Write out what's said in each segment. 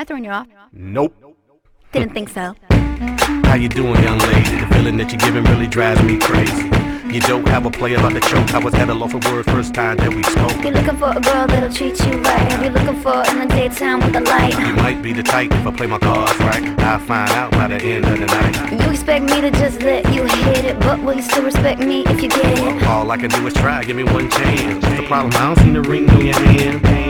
I throwing you off? Nope. Didn't think so. How you doing, young lady? The feeling that you're giving really drives me crazy. You don't have a play about the choke. I was at a loss for words first time that we spoke. You're looking for a girl that'll treat you right. You're looking for in the daytime with the light. You might be the type if I play my cards right. I'll find out by the end of the night. You expect me to just let you hit it, but will you still respect me if you get it? All I can do is try, give me one chance. What's the problem? I don't see the ring on your hand.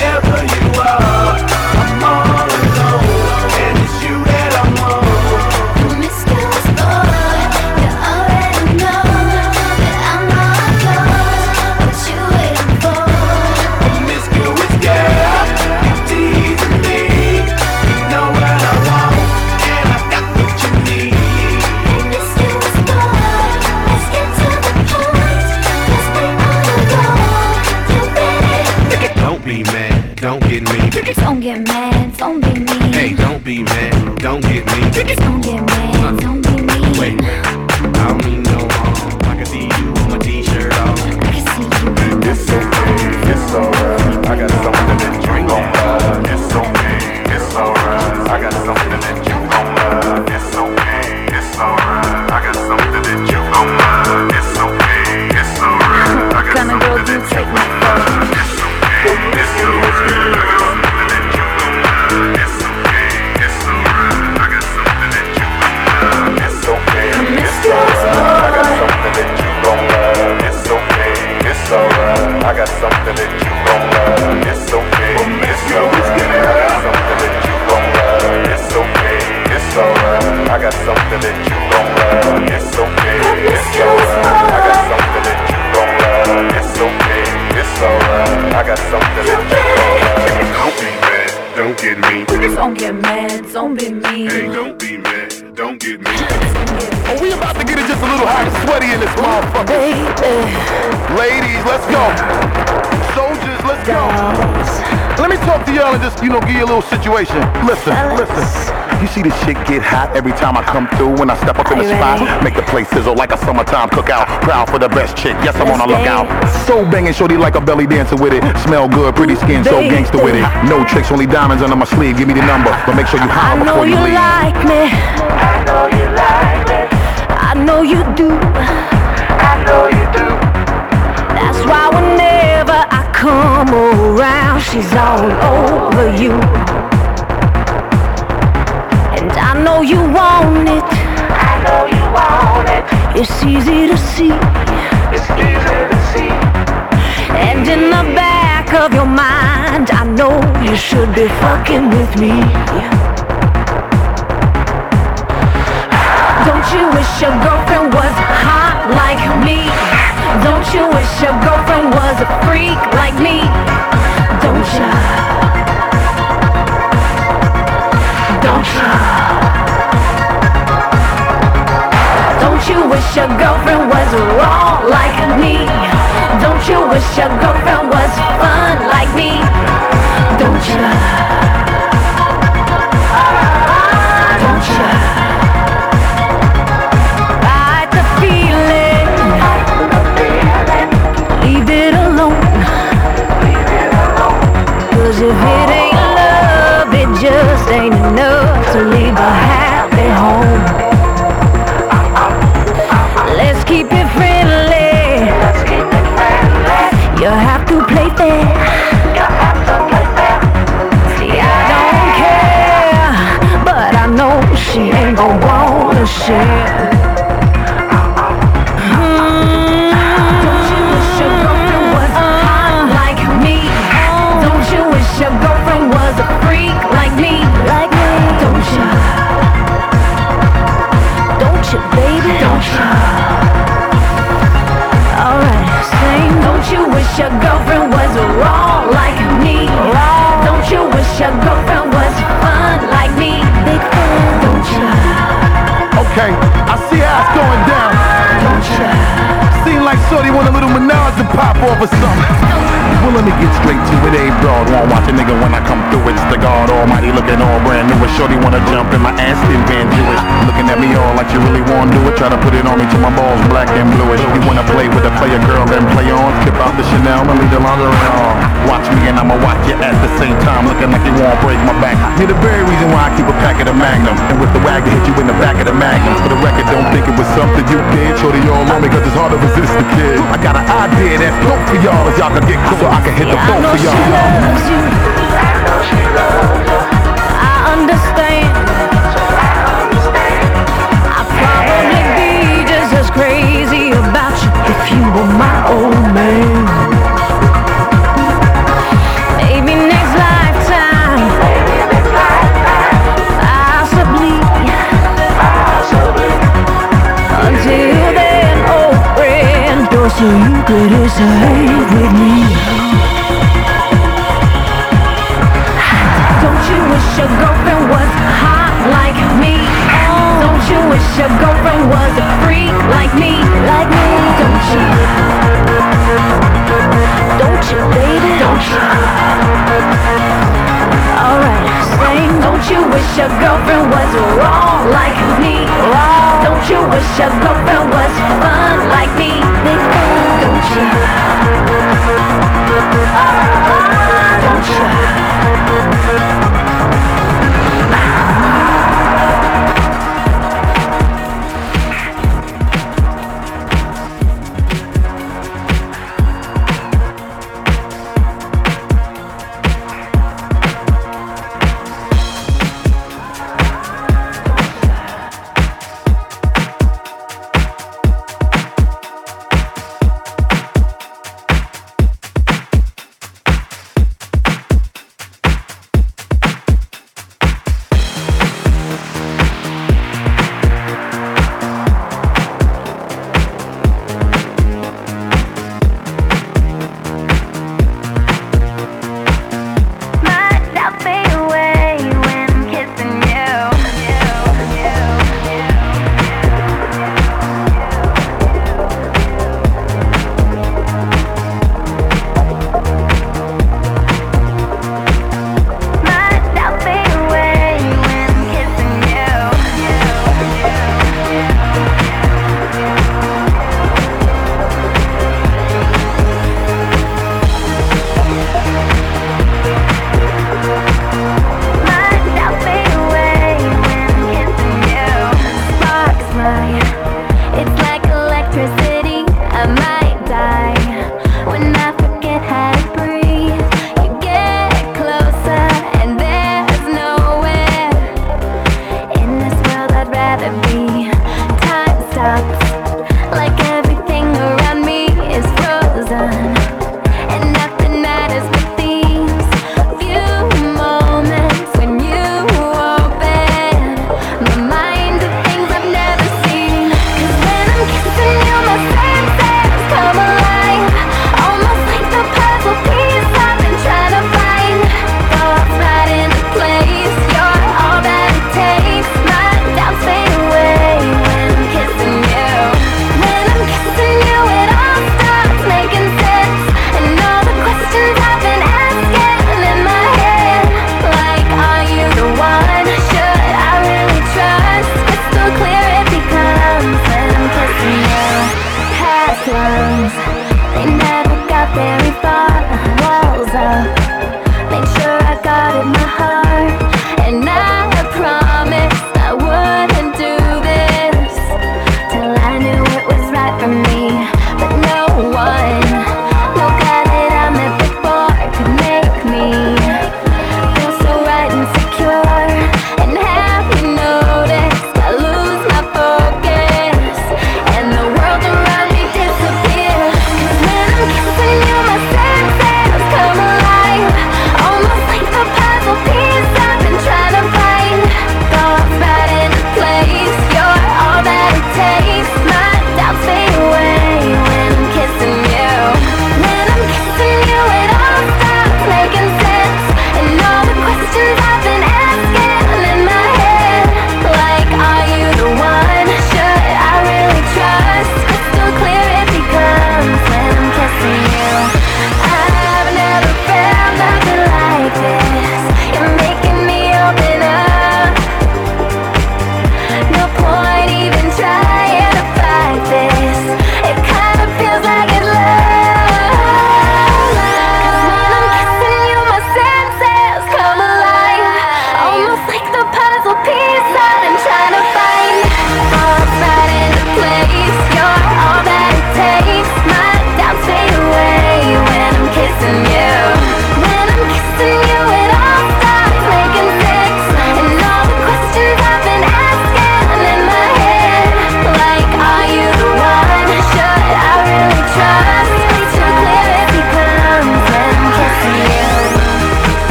whatever you are, I'm all Don't get mad, don't be mean. Hey, don't be mad, don't get me. Oh, we about to get it just a little hot and sweaty in this motherfucker. Ladies, let's go. Soldiers, let's go. Let me talk to y'all and just, you know, give you a little situation. Listen, listen. You see this shit get hot every time I come through when I step up in the spot. Make the place sizzle like a summertime cookout. Proud for the best chick. Yes, I'm on a lookout. So banging, shorty like a belly dancer with it. Smell good, pretty skin, so gangster with it. No tricks, only diamonds under my sleeve. Give me the number, but make sure you holler before you you leave. like me. It's easy to see. It's easy to see. And in the back of your mind, I know you should be fucking with me. Don't you wish your girlfriend was hot like me? Don't you wish your girlfriend was a freak like me? Pop off something. Well, let me get straight to it. Ain't broad, won't watch a nigga when I come through. It's the God Almighty looking all brand new. And Shorty wanna jump in my ass, then Van Jewish. Looking at me all like you really wanna do it. Try to put it on me till my balls black and bluish. You wanna play with a player girl, then play on. Tip out the Chanel and leave the lingerie on. Watch me and I'ma watch you at the same time. Looking like you won't break my back. You're the very reason why I keep a pack of the Magnum. And with the wagon, hit you in the back of the Magnum. For the record, don't think it was something you did. Shorty all on me cause it's hard to resist the kid. I got an idea that's dope for y'all as y'all can get cool. So I can hit the I boat know for she y'all. loves you. I understand. I'd probably be just as crazy about you if you were my so you could escape with me. Don't you wish your girlfriend was hot like me? Don't you wish your girlfriend was a freak like me? Like me? Don't you? Don't you, baby? Don't you? Alright, sing. Don't you wish your girlfriend was raw like me? Don't you wish your girlfriend was fun like me? Don't you?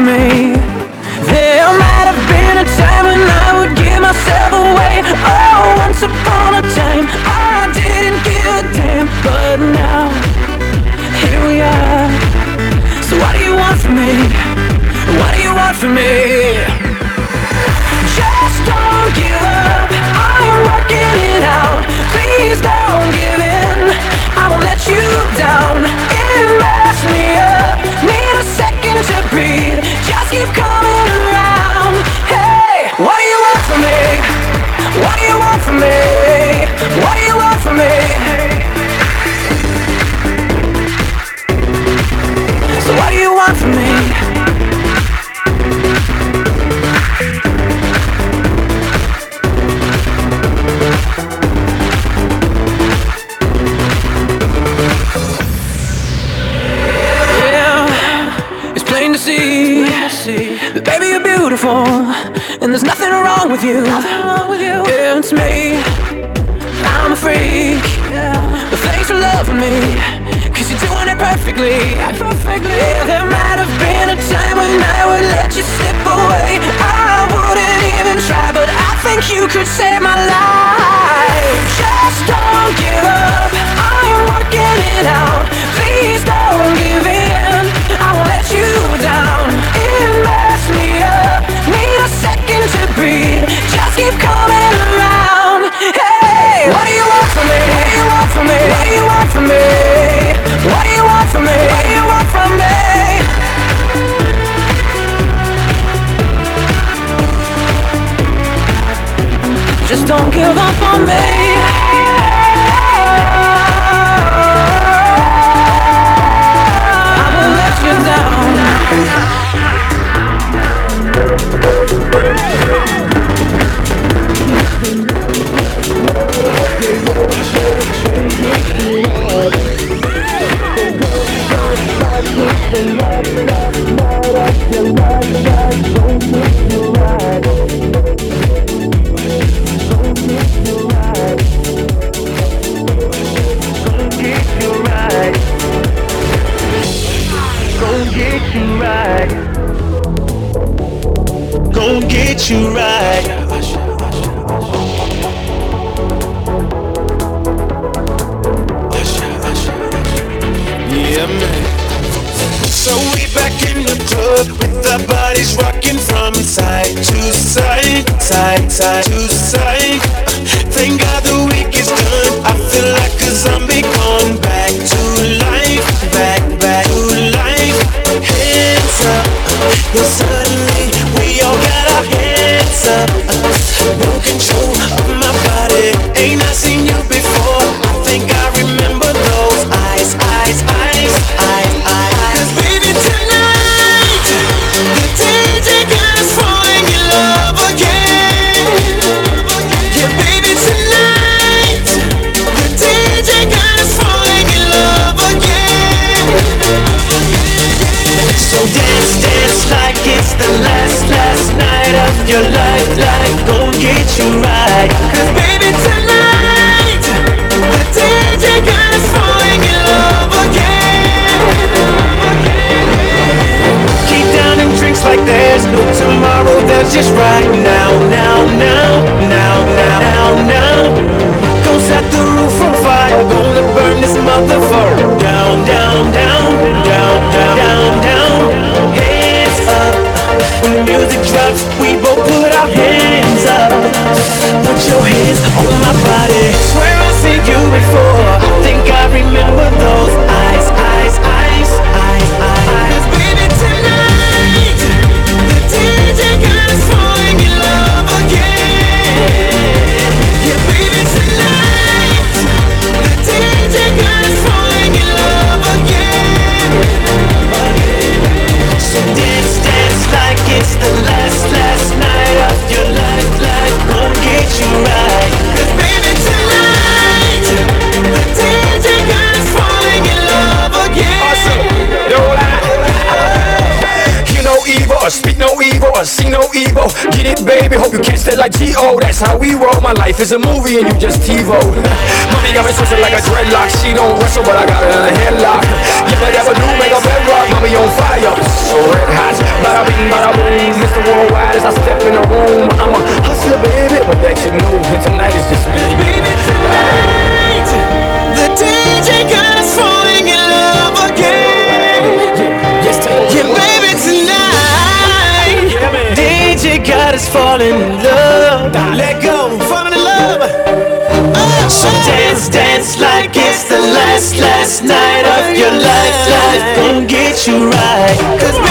Me? There might have been a time when I would give myself away. Oh, once upon a time I didn't give a damn, but now here we are. So what do you want from me? What do you want from me? Me, cause you're doing it perfectly. Yeah, there might have been a time when I would let you slip away. I wouldn't even try, but I think you could save my life. Just don't give up. I'm working it out. Please don't give in. I won't let you down mess me up. Need a second to breathe. Just keep coming on me. side, side. you Cause baby tonight The DJ falling in love again. Keep down and like there's no tomorrow. Just right now, now, now, now, now, now set the roof on fire. Gonna burn this motherfucker down, down. Speak no evil or see no evil. Get it, baby. Hope you catch that like G.O. That's how we roll. My life is a movie and you just TiVo. Mommy got me twisted like a dreadlock. She don't wrestle, but I got her in a headlock. You never do make a bedrock. Mommy on fire, so red hot. Bada bing, bada boom. Mr. Worldwide as I step in the room. I'm a hustler, baby, but that you know. And tonight is just me. Baby, tonight the DJ got us falling in love again. Yeah, yeah, yeah, yeah baby. Got us falling in love. Let go, falling in love. Oh, so dance, dance like it's the last, last night of your life. Life gon' get you right. Cause